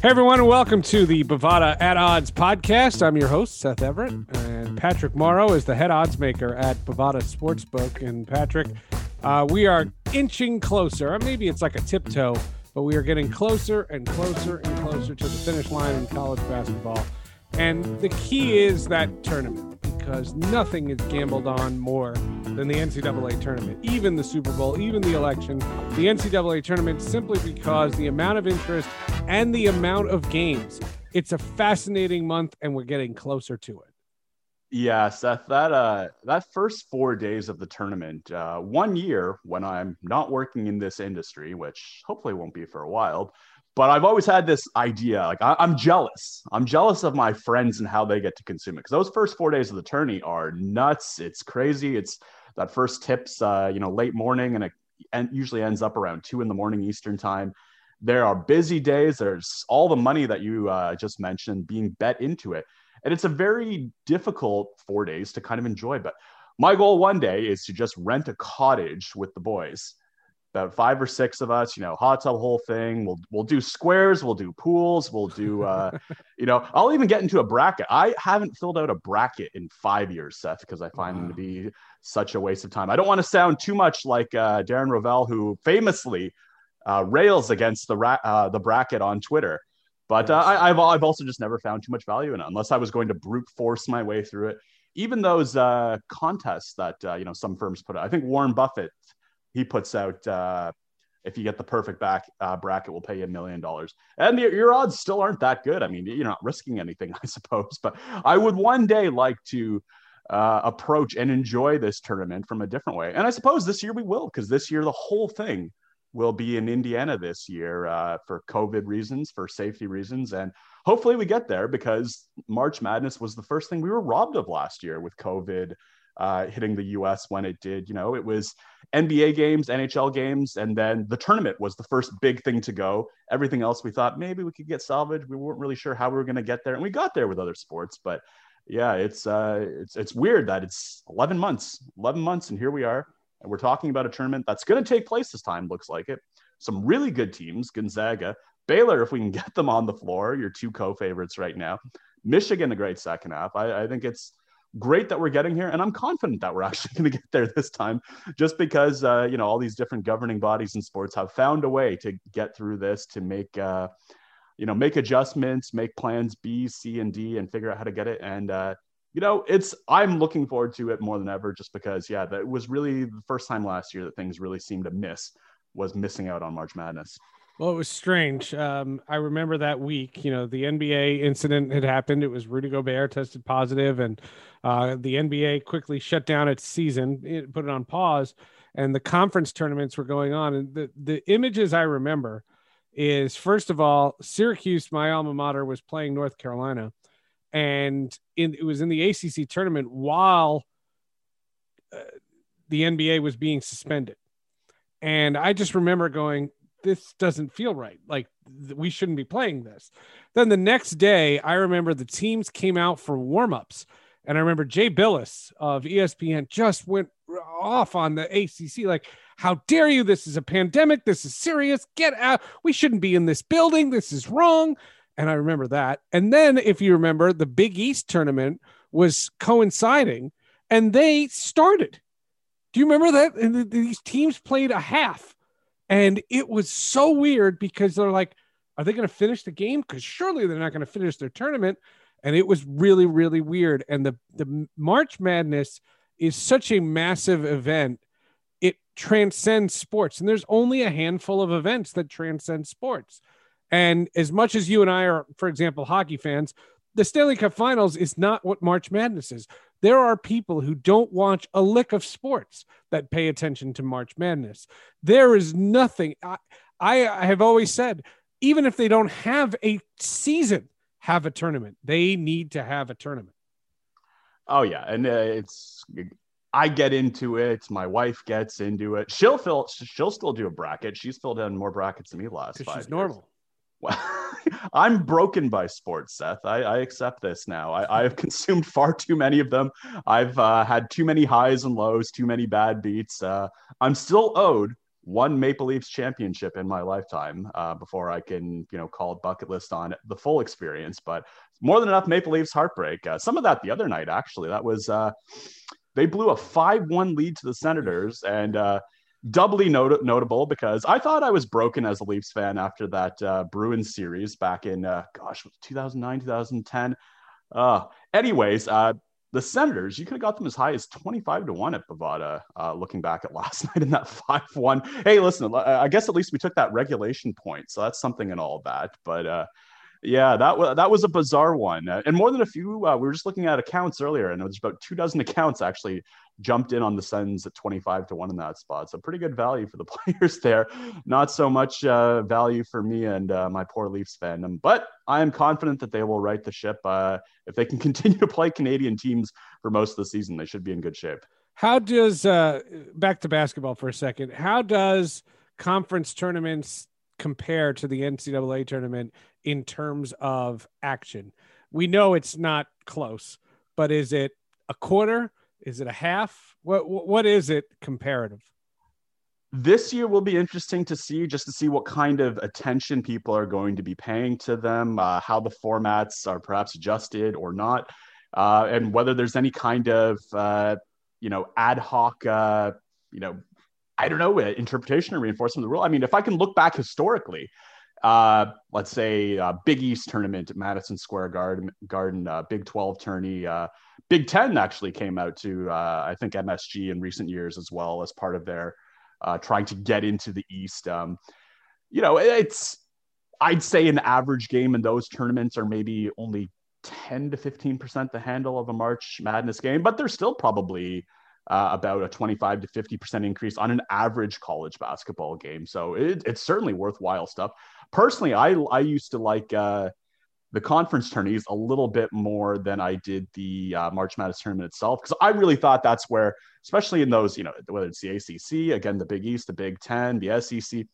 Hey everyone, and welcome to the Bovada at Odds podcast. I'm your host, Seth Everett, and Patrick Morrow is the head odds maker at Bovada Sportsbook. And Patrick, uh, we are inching closer. Maybe it's like a tiptoe, but we are getting closer and closer and closer to the finish line in college basketball. And the key is that tournament because nothing is gambled on more than the NCAA tournament, even the Super Bowl, even the election. The NCAA tournament simply because the amount of interest and the amount of games. It's a fascinating month, and we're getting closer to it. Yeah, Seth, that uh that first four days of the tournament, uh, one year when I'm not working in this industry, which hopefully won't be for a while, but I've always had this idea. Like I, am jealous. I'm jealous of my friends and how they get to consume it because those first four days of the tourney are nuts. It's crazy. It's that first tips, uh, you know, late morning, and it and usually ends up around two in the morning Eastern time. There are busy days. There's all the money that you uh, just mentioned being bet into it. And it's a very difficult four days to kind of enjoy. But my goal one day is to just rent a cottage with the boys. About five or six of us, you know, hot tub whole thing. We'll we'll do squares, we'll do pools, we'll do uh, you know, I'll even get into a bracket. I haven't filled out a bracket in five years, Seth, because I find wow. them to be such a waste of time. I don't want to sound too much like uh, Darren Rovell, who famously uh, rails against the ra- uh, the bracket on Twitter. But uh, I, have I've also just never found too much value in it, unless I was going to brute force my way through it. Even those uh, contests that uh, you know some firms put out. I think Warren Buffett he puts out uh, if you get the perfect back uh, bracket, we'll pay you a million dollars. And the, your odds still aren't that good. I mean, you're not risking anything, I suppose. But I would one day like to uh, approach and enjoy this tournament from a different way. And I suppose this year we will, because this year the whole thing will be in Indiana this year uh, for COVID reasons, for safety reasons. And hopefully we get there because March Madness was the first thing we were robbed of last year with COVID uh, hitting the US when it did. You know, it was NBA games, NHL games, and then the tournament was the first big thing to go. Everything else we thought maybe we could get salvaged. We weren't really sure how we were going to get there. And we got there with other sports. But yeah, it's, uh, it's, it's weird that it's 11 months, 11 months, and here we are and we're talking about a tournament that's going to take place this time, looks like it. Some really good teams, Gonzaga, Baylor, if we can get them on the floor, your two co favorites right now. Michigan, a great second half. I, I think it's great that we're getting here. And I'm confident that we're actually going to get there this time, just because, uh, you know, all these different governing bodies in sports have found a way to get through this, to make, uh, you know, make adjustments, make plans B, C, and D, and figure out how to get it. And, uh, you know, it's I'm looking forward to it more than ever just because, yeah, that was really the first time last year that things really seemed to miss was missing out on March Madness. Well, it was strange. Um, I remember that week, you know, the NBA incident had happened. It was Rudy Gobert tested positive, and uh, the NBA quickly shut down its season, it put it on pause, and the conference tournaments were going on. And the, the images I remember is first of all, Syracuse, my alma mater, was playing North Carolina and in, it was in the ACC tournament while uh, the NBA was being suspended. And I just remember going, this doesn't feel right. Like we shouldn't be playing this. Then the next day, I remember the teams came out for warmups. And I remember Jay Bilas of ESPN just went off on the ACC, like, how dare you? This is a pandemic. This is serious. Get out. We shouldn't be in this building. This is wrong and I remember that. And then, if you remember, the Big East tournament was coinciding, and they started. Do you remember that? And these teams played a half, and it was so weird because they're like, "Are they going to finish the game? Because surely they're not going to finish their tournament." And it was really, really weird. And the the March Madness is such a massive event; it transcends sports, and there's only a handful of events that transcend sports. And as much as you and I are, for example, hockey fans, the Stanley Cup Finals is not what March Madness is. There are people who don't watch a lick of sports that pay attention to March Madness. There is nothing. I, I have always said, even if they don't have a season, have a tournament. They need to have a tournament. Oh yeah, and uh, it's I get into it. My wife gets into it. She'll fill. She'll still do a bracket. She's filled in more brackets than me last five. She's years. normal. Well, I'm broken by sports, Seth. I, I accept this now. I, have consumed far too many of them. I've uh, had too many highs and lows, too many bad beats. Uh, I'm still owed one Maple Leafs championship in my lifetime uh, before I can, you know, call bucket list on the full experience. But more than enough Maple Leafs heartbreak. Uh, some of that the other night, actually. That was uh, they blew a five-one lead to the Senators, and uh, doubly not- notable because I thought I was broken as a Leafs fan after that uh, Bruins series back in, uh, gosh, 2009, 2010. Uh, anyways, uh, the Senators, you could have got them as high as 25 to 1 at Bovada, uh, looking back at last night in that 5 1. Hey, listen, I guess at least we took that regulation point. So that's something in all that. But uh, yeah, that was that was a bizarre one, uh, and more than a few. Uh, we were just looking at accounts earlier, and it was about two dozen accounts actually jumped in on the Sens at twenty five to one in that spot. So pretty good value for the players there. Not so much uh, value for me and uh, my poor Leafs fandom, but I am confident that they will right the ship. Uh, if they can continue to play Canadian teams for most of the season, they should be in good shape. How does back to basketball for a second? How does conference tournaments compare to the NCAA tournament in terms of action? We know it's not close, but is it a quarter? Is it a half? What what is it comparative? This year will be interesting to see, just to see what kind of attention people are going to be paying to them, uh, how the formats are perhaps adjusted or not, uh, and whether there's any kind of uh, you know ad hoc uh, you know I don't know, interpretation or reinforcement of the rule. I mean, if I can look back historically, uh, let's say uh, Big East tournament at Madison Square Garden, Garden uh, Big 12 tourney, uh, Big 10 actually came out to, uh, I think, MSG in recent years as well as part of their uh, trying to get into the East. Um, you know, it's, I'd say an average game in those tournaments are maybe only 10 to 15% the handle of a March Madness game, but they're still probably uh, about a 25 to 50% increase on an average college basketball game. So it, it's certainly worthwhile stuff. Personally, I, I used to like uh, the conference tourneys a little bit more than I did the uh, March Madness tournament itself because I really thought that's where, especially in those, you know, whether it's the ACC, again, the Big East, the Big Ten, the SEC,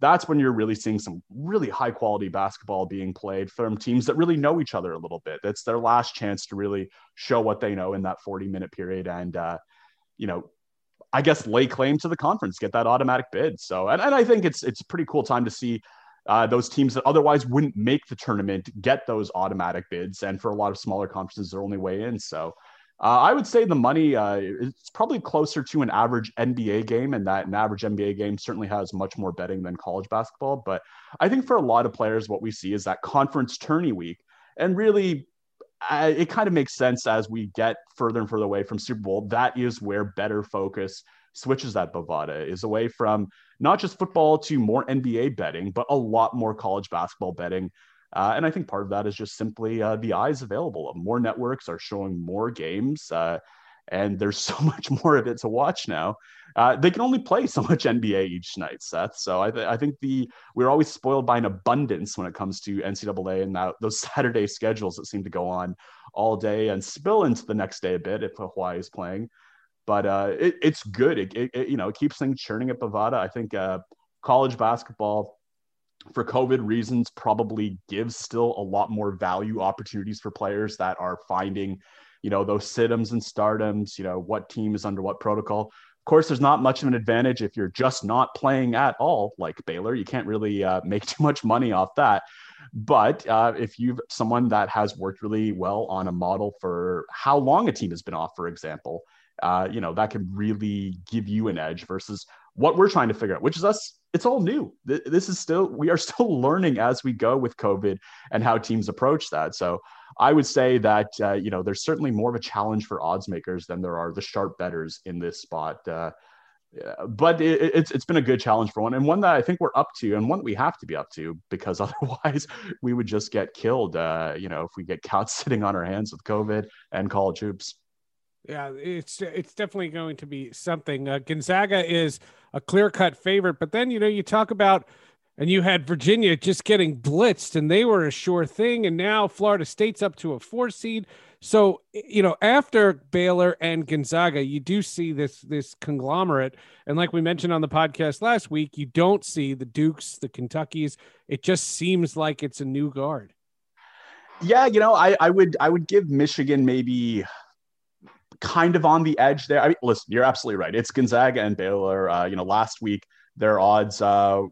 that's when you're really seeing some really high quality basketball being played from teams that really know each other a little bit. That's their last chance to really show what they know in that 40 minute period. And, uh, you know, I guess lay claim to the conference, get that automatic bid. So, and, and I think it's it's a pretty cool time to see uh, those teams that otherwise wouldn't make the tournament get those automatic bids. And for a lot of smaller conferences, their only way in. So, uh, I would say the money uh, it's probably closer to an average NBA game, and that an average NBA game certainly has much more betting than college basketball. But I think for a lot of players, what we see is that conference tourney week, and really it kind of makes sense as we get further and further away from Super Bowl. That is where better focus switches that Bovada is away from not just football to more NBA betting, but a lot more college basketball betting. Uh, and I think part of that is just simply uh, the eyes available. More networks are showing more games. Uh, and there's so much more of it to watch now. Uh, they can only play so much NBA each night, Seth. So I, th- I think the we're always spoiled by an abundance when it comes to NCAA and that, those Saturday schedules that seem to go on all day and spill into the next day a bit if Hawaii is playing. But uh, it, it's good. It, it, you know it keeps things churning at Bovada. I think uh, college basketball for COVID reasons probably gives still a lot more value opportunities for players that are finding you know those situms and stardoms you know what team is under what protocol of course there's not much of an advantage if you're just not playing at all like baylor you can't really uh, make too much money off that but uh, if you've someone that has worked really well on a model for how long a team has been off for example uh, you know that can really give you an edge versus what we're trying to figure out which is us it's all new this is still we are still learning as we go with covid and how teams approach that so I would say that uh, you know there's certainly more of a challenge for odds makers than there are the sharp betters in this spot. Uh, but it, it's it's been a good challenge for one, and one that I think we're up to, and one that we have to be up to because otherwise we would just get killed. Uh, you know, if we get caught sitting on our hands with COVID and college hoops. Yeah, it's it's definitely going to be something. Uh, Gonzaga is a clear cut favorite, but then you know you talk about and you had Virginia just getting blitzed, and they were a sure thing. And now Florida State's up to a four seed. So you know, after Baylor and Gonzaga, you do see this this conglomerate. And like we mentioned on the podcast last week, you don't see the Dukes, the Kentuckies. It just seems like it's a new guard. Yeah, you know, I, I would I would give Michigan maybe kind of on the edge there. I mean, listen, you're absolutely right. It's Gonzaga and Baylor. Uh, you know, last week their odds uh,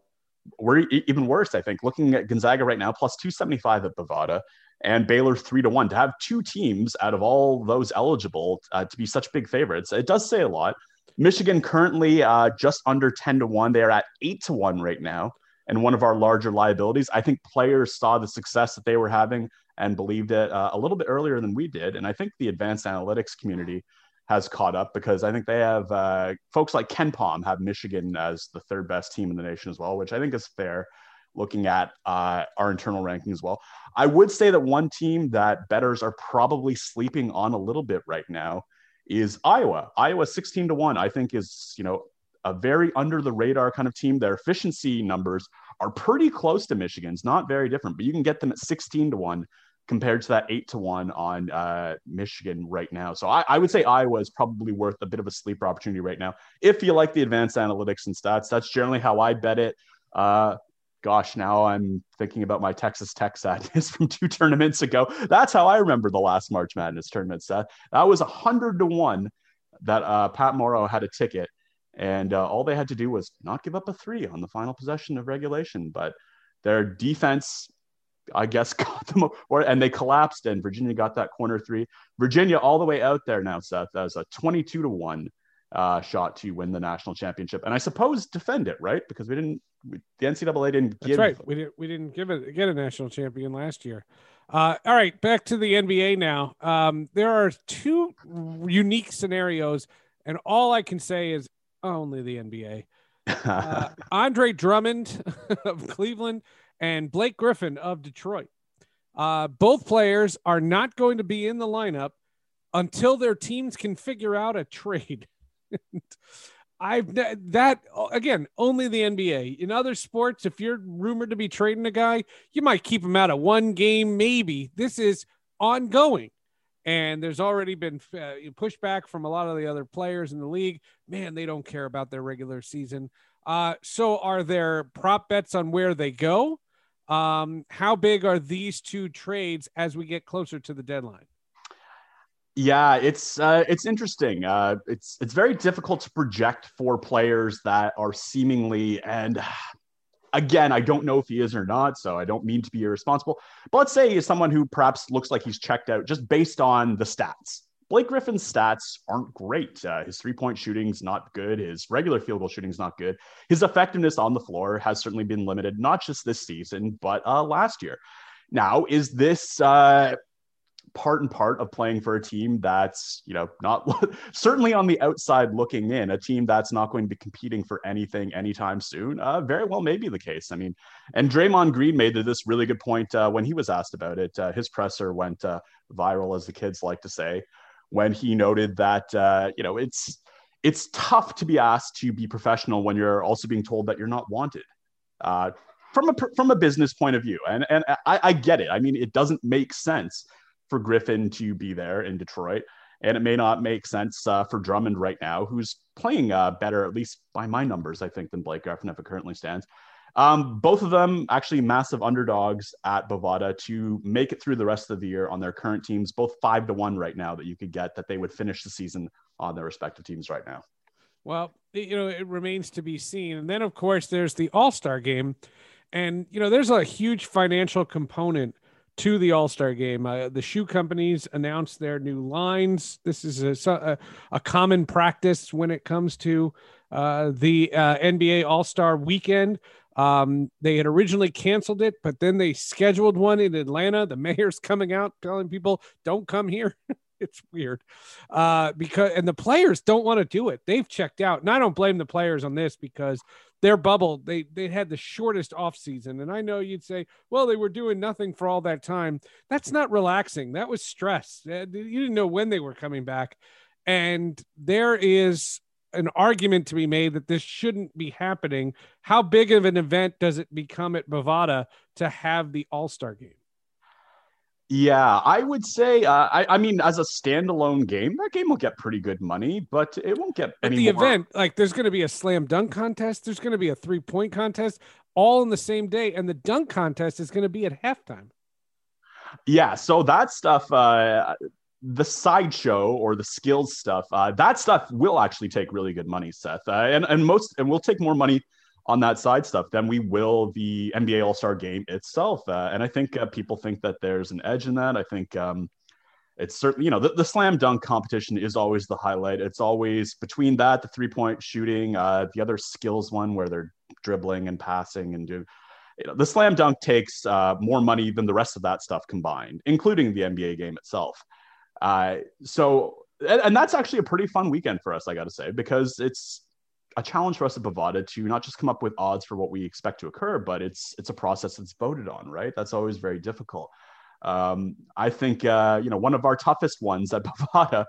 were even worse. I think looking at Gonzaga right now, plus 275 at Bovada, and Baylor three to one. To have two teams out of all those eligible uh, to be such big favorites, it does say a lot. Michigan currently uh, just under 10 to 1. They are at 8 to 1 right now. And one of our larger liabilities. I think players saw the success that they were having and believed it uh, a little bit earlier than we did. And I think the advanced analytics community has caught up because I think they have uh, folks like KenPom have Michigan as the third best team in the nation as well, which I think is fair looking at uh, our internal ranking as well. I would say that one team that betters are probably sleeping on a little bit right now is Iowa. Iowa 16 to 1, I think is, you know, a very under the radar kind of team. Their efficiency numbers are pretty close to Michigan's, not very different, but you can get them at 16 to 1 compared to that 8 to 1 on uh, Michigan right now. So I, I, would say Iowa is probably worth a bit of a sleeper opportunity right now. If you like the advanced analytics and stats, that's generally how I bet it. Uh, gosh, now I'm thinking about my Texas Tech sadness from two tournaments ago. That's how I remember the last March Madness tournament Seth. That was a hundred to one that uh, Pat Morrow had a ticket, and uh, all they had to do was not give up a three on the final possession of regulation. But their defense, I guess, got them, or and they collapsed, and Virginia got that corner three. Virginia all the way out there now, Seth, as a twenty-two to one uh, shot to win the national championship, and I suppose defend it, right? Because we didn't, we, the NCAA didn't. That's right. We didn't. We didn't give it get a national champion last year. Uh, all right, back to the NBA now. Um, there are two unique scenarios, and all I can say is only the NBA. Uh, Andre Drummond of Cleveland and Blake Griffin of Detroit. Uh, both players are not going to be in the lineup until their teams can figure out a trade. I've that again only the NBA. In other sports, if you're rumored to be trading a guy, you might keep him out of one game, maybe. This is ongoing, and there's already been uh, pushback from a lot of the other players in the league. Man, they don't care about their regular season. Uh, so, are there prop bets on where they go? Um, how big are these two trades as we get closer to the deadline? Yeah, it's uh, it's interesting. Uh, it's it's very difficult to project for players that are seemingly and again, I don't know if he is or not, so I don't mean to be irresponsible. But let's say he's someone who perhaps looks like he's checked out just based on the stats. Blake Griffin's stats aren't great. Uh, his three point shooting's not good. His regular field goal shooting's not good. His effectiveness on the floor has certainly been limited, not just this season, but uh, last year. Now, is this uh, part and part of playing for a team that's you know not certainly on the outside looking in a team that's not going to be competing for anything anytime soon uh, very well may be the case. I mean and Draymond Green made this really good point uh, when he was asked about it. Uh, his presser went uh, viral as the kids like to say when he noted that uh, you know it's it's tough to be asked to be professional when you're also being told that you're not wanted uh, from a from a business point of view. And and I, I get it. I mean it doesn't make sense for Griffin to be there in Detroit. And it may not make sense uh, for Drummond right now, who's playing uh, better, at least by my numbers, I think, than Blake Griffin if it currently stands. Um, both of them actually massive underdogs at Bovada to make it through the rest of the year on their current teams, both five to one right now that you could get that they would finish the season on their respective teams right now. Well, you know, it remains to be seen. And then, of course, there's the All Star game. And, you know, there's a huge financial component to the All Star game. Uh, the shoe companies announced their new lines. This is a, a, a common practice when it comes to uh, the uh, NBA All Star weekend. Um, they had originally canceled it, but then they scheduled one in Atlanta. The mayor's coming out telling people, don't come here. it's weird. Uh, because, and the players don't want to do it. They've checked out. And I don't blame the players on this because their bubble they they had the shortest off season. And i know you'd say well they were doing nothing for all that time. That's not relaxing. That was stress. Uh, you didn't know when they were coming back. And there is an argument to be made that this shouldn't be happening. How big of an event does it become at bovada to have the all-star game yeah, I would say. Uh, I, I mean, as a standalone game, that game will get pretty good money, but it won't get any. the event, like, there's going to be a slam dunk contest. There's going to be a three point contest, all in the same day, and the dunk contest is going to be at halftime. Yeah, so that stuff, uh, the sideshow or the skills stuff, uh, that stuff will actually take really good money, Seth, uh, and and most and we'll take more money on that side stuff than we will the NBA All Star game itself. Uh, and I think uh, people think that there's an edge in that. I think um, it's certainly, you know, the, the, slam dunk competition is always the highlight. It's always between that, the three point shooting, uh, the other skills one where they're dribbling and passing and do. You know, the slam dunk takes uh, more money than the rest of that stuff combined, including the NBA game itself. Uh, so, and, and that's actually a pretty fun weekend for us, I got to say, because it's a challenge for us at Bovada to not just come up with odds for what we expect to occur, but it's it's a process that's voted on, right? That's always very difficult. Um, I think uh, you know one of our toughest ones at Bovada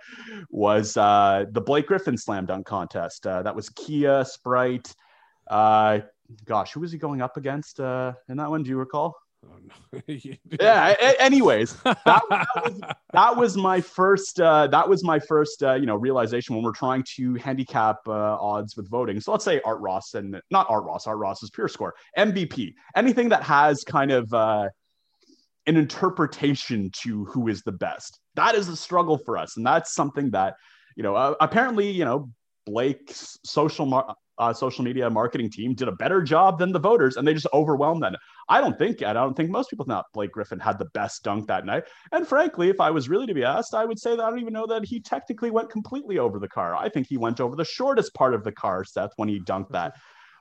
was uh, the Blake Griffin slam dunk contest. Uh, that was Kia Sprite. Uh, gosh, who was he going up against uh, in that one? Do you recall? Oh, no. yeah. anyways, that, that, was, that, was, my first. Uh, that was my first. Uh, you know, realization when we're trying to handicap uh, odds with voting. So let's say Art Ross and not Art Ross. Art Ross is pure score. MVP. Anything that has kind of uh, an interpretation to who is the best. That is a struggle for us, and that's something that you know. Uh, apparently, you know, Blake's social mar- uh, social media marketing team did a better job than the voters, and they just overwhelmed them. I don't think I don't think most people thought Blake Griffin had the best dunk that night. And frankly, if I was really to be asked, I would say that I don't even know that he technically went completely over the car. I think he went over the shortest part of the car, Seth, when he dunked that.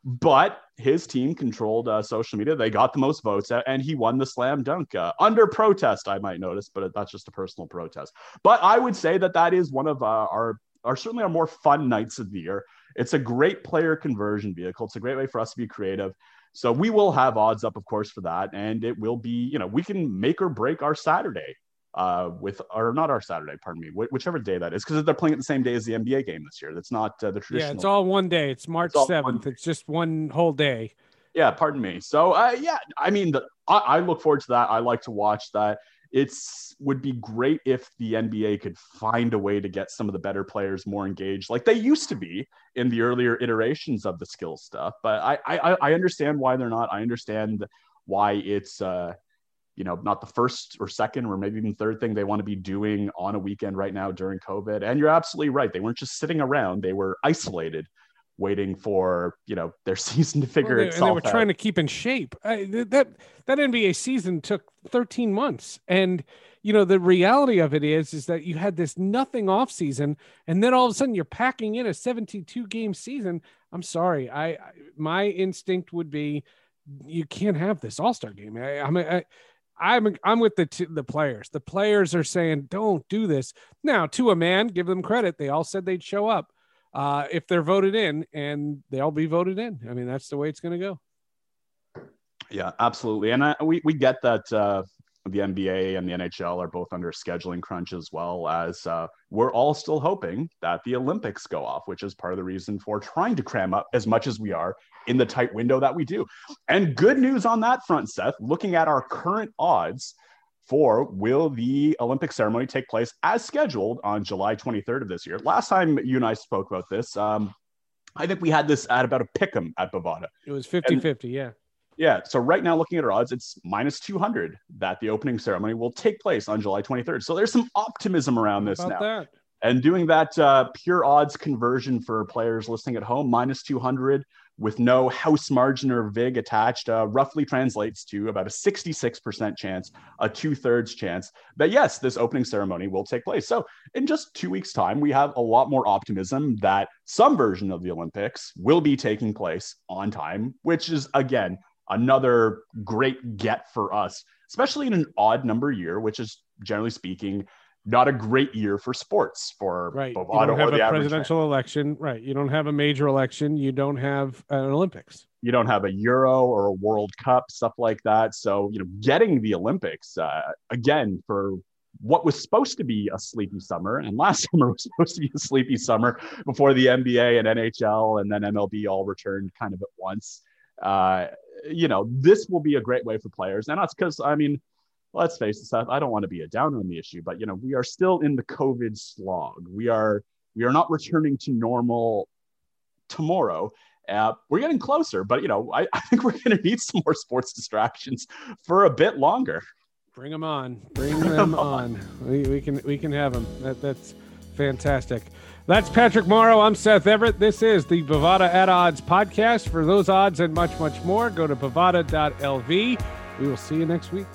But his team controlled uh, social media. They got the most votes, and he won the slam dunk uh, under protest. I might notice, but that's just a personal protest. But I would say that that is one of uh, our, our certainly our more fun nights of the year. It's a great player conversion vehicle. It's a great way for us to be creative. So we will have odds up, of course, for that, and it will be, you know, we can make or break our Saturday uh, with or not our Saturday, pardon me, wh- whichever day that is, because they're playing it the same day as the NBA game this year. That's not uh, the traditional. Yeah, it's all one day. It's March seventh. It's just one whole day. Yeah, pardon me. So, uh, yeah, I mean, the, I, I look forward to that. I like to watch that it's would be great if the NBA could find a way to get some of the better players more engaged, like they used to be in the earlier iterations of the skill stuff. But I I, I understand why they're not. I understand why it's uh, you know not the first or second or maybe even third thing they want to be doing on a weekend right now during COVID. And you're absolutely right. They weren't just sitting around; they were isolated waiting for you know their season to figure well, they, itself. And they were out. trying to keep in shape. I, that that NBA season took 13 months, and you know the reality of it is is that you had this nothing off season, and then all of a sudden you're packing in a 72 game season. I'm sorry, I, I my instinct would be you can't have this All Star game. I, I'm I, I'm I'm with the t- the players. The players are saying don't do this now. To a man, give them credit. They all said they'd show up uh, if they're voted in, and they'll be voted in. I mean, that's the way it's going to go. Yeah, absolutely, and I, we we get that uh, the NBA and the NHL are both under scheduling crunch as well as uh, we're all still hoping that the Olympics go off, which is part of the reason for trying to cram up as much as we are in the tight window that we do. And good news on that front, Seth. Looking at our current odds for will the Olympic ceremony take place as scheduled on July 23rd of this year? Last time you and I spoke about this, um, I think we had this at about a pick 'em at Bovada. It was 50 and, 50, yeah. Yeah. So right now, looking at our odds, it's minus 200 that the opening ceremony will take place on July 23rd. So there's some optimism around this now. That? And doing that uh, pure odds conversion for players listening at home, minus 200 with no house margin or VIG attached uh, roughly translates to about a 66% chance, a two thirds chance that yes, this opening ceremony will take place. So, in just two weeks' time, we have a lot more optimism that some version of the Olympics will be taking place on time, which is, again, another great get for us, especially in an odd number year, which is generally speaking not a great year for sports for right. you don't have a presidential election, right? You don't have a major election. You don't have an Olympics. You don't have a Euro or a World Cup, stuff like that. So you know, getting the Olympics uh, again for what was supposed to be a sleepy summer, and last summer was supposed to be a sleepy summer before the NBA and NHL and then MLB all returned kind of at once. Uh, you know, this will be a great way for players, and that's because I mean let's face it, Seth, I don't want to be a downer on the issue, but you know, we are still in the COVID slog. We are we are not returning to normal tomorrow. Uh, we're getting closer, but you know, I, I think we're going to need some more sports distractions for a bit longer. Bring them on. Bring them on. We, we can we can have them. That, that's fantastic. That's Patrick Morrow. I'm Seth Everett. This is the Bovada at Odds podcast. For those odds and much, much more, go to bovada.lv. We will see you next week.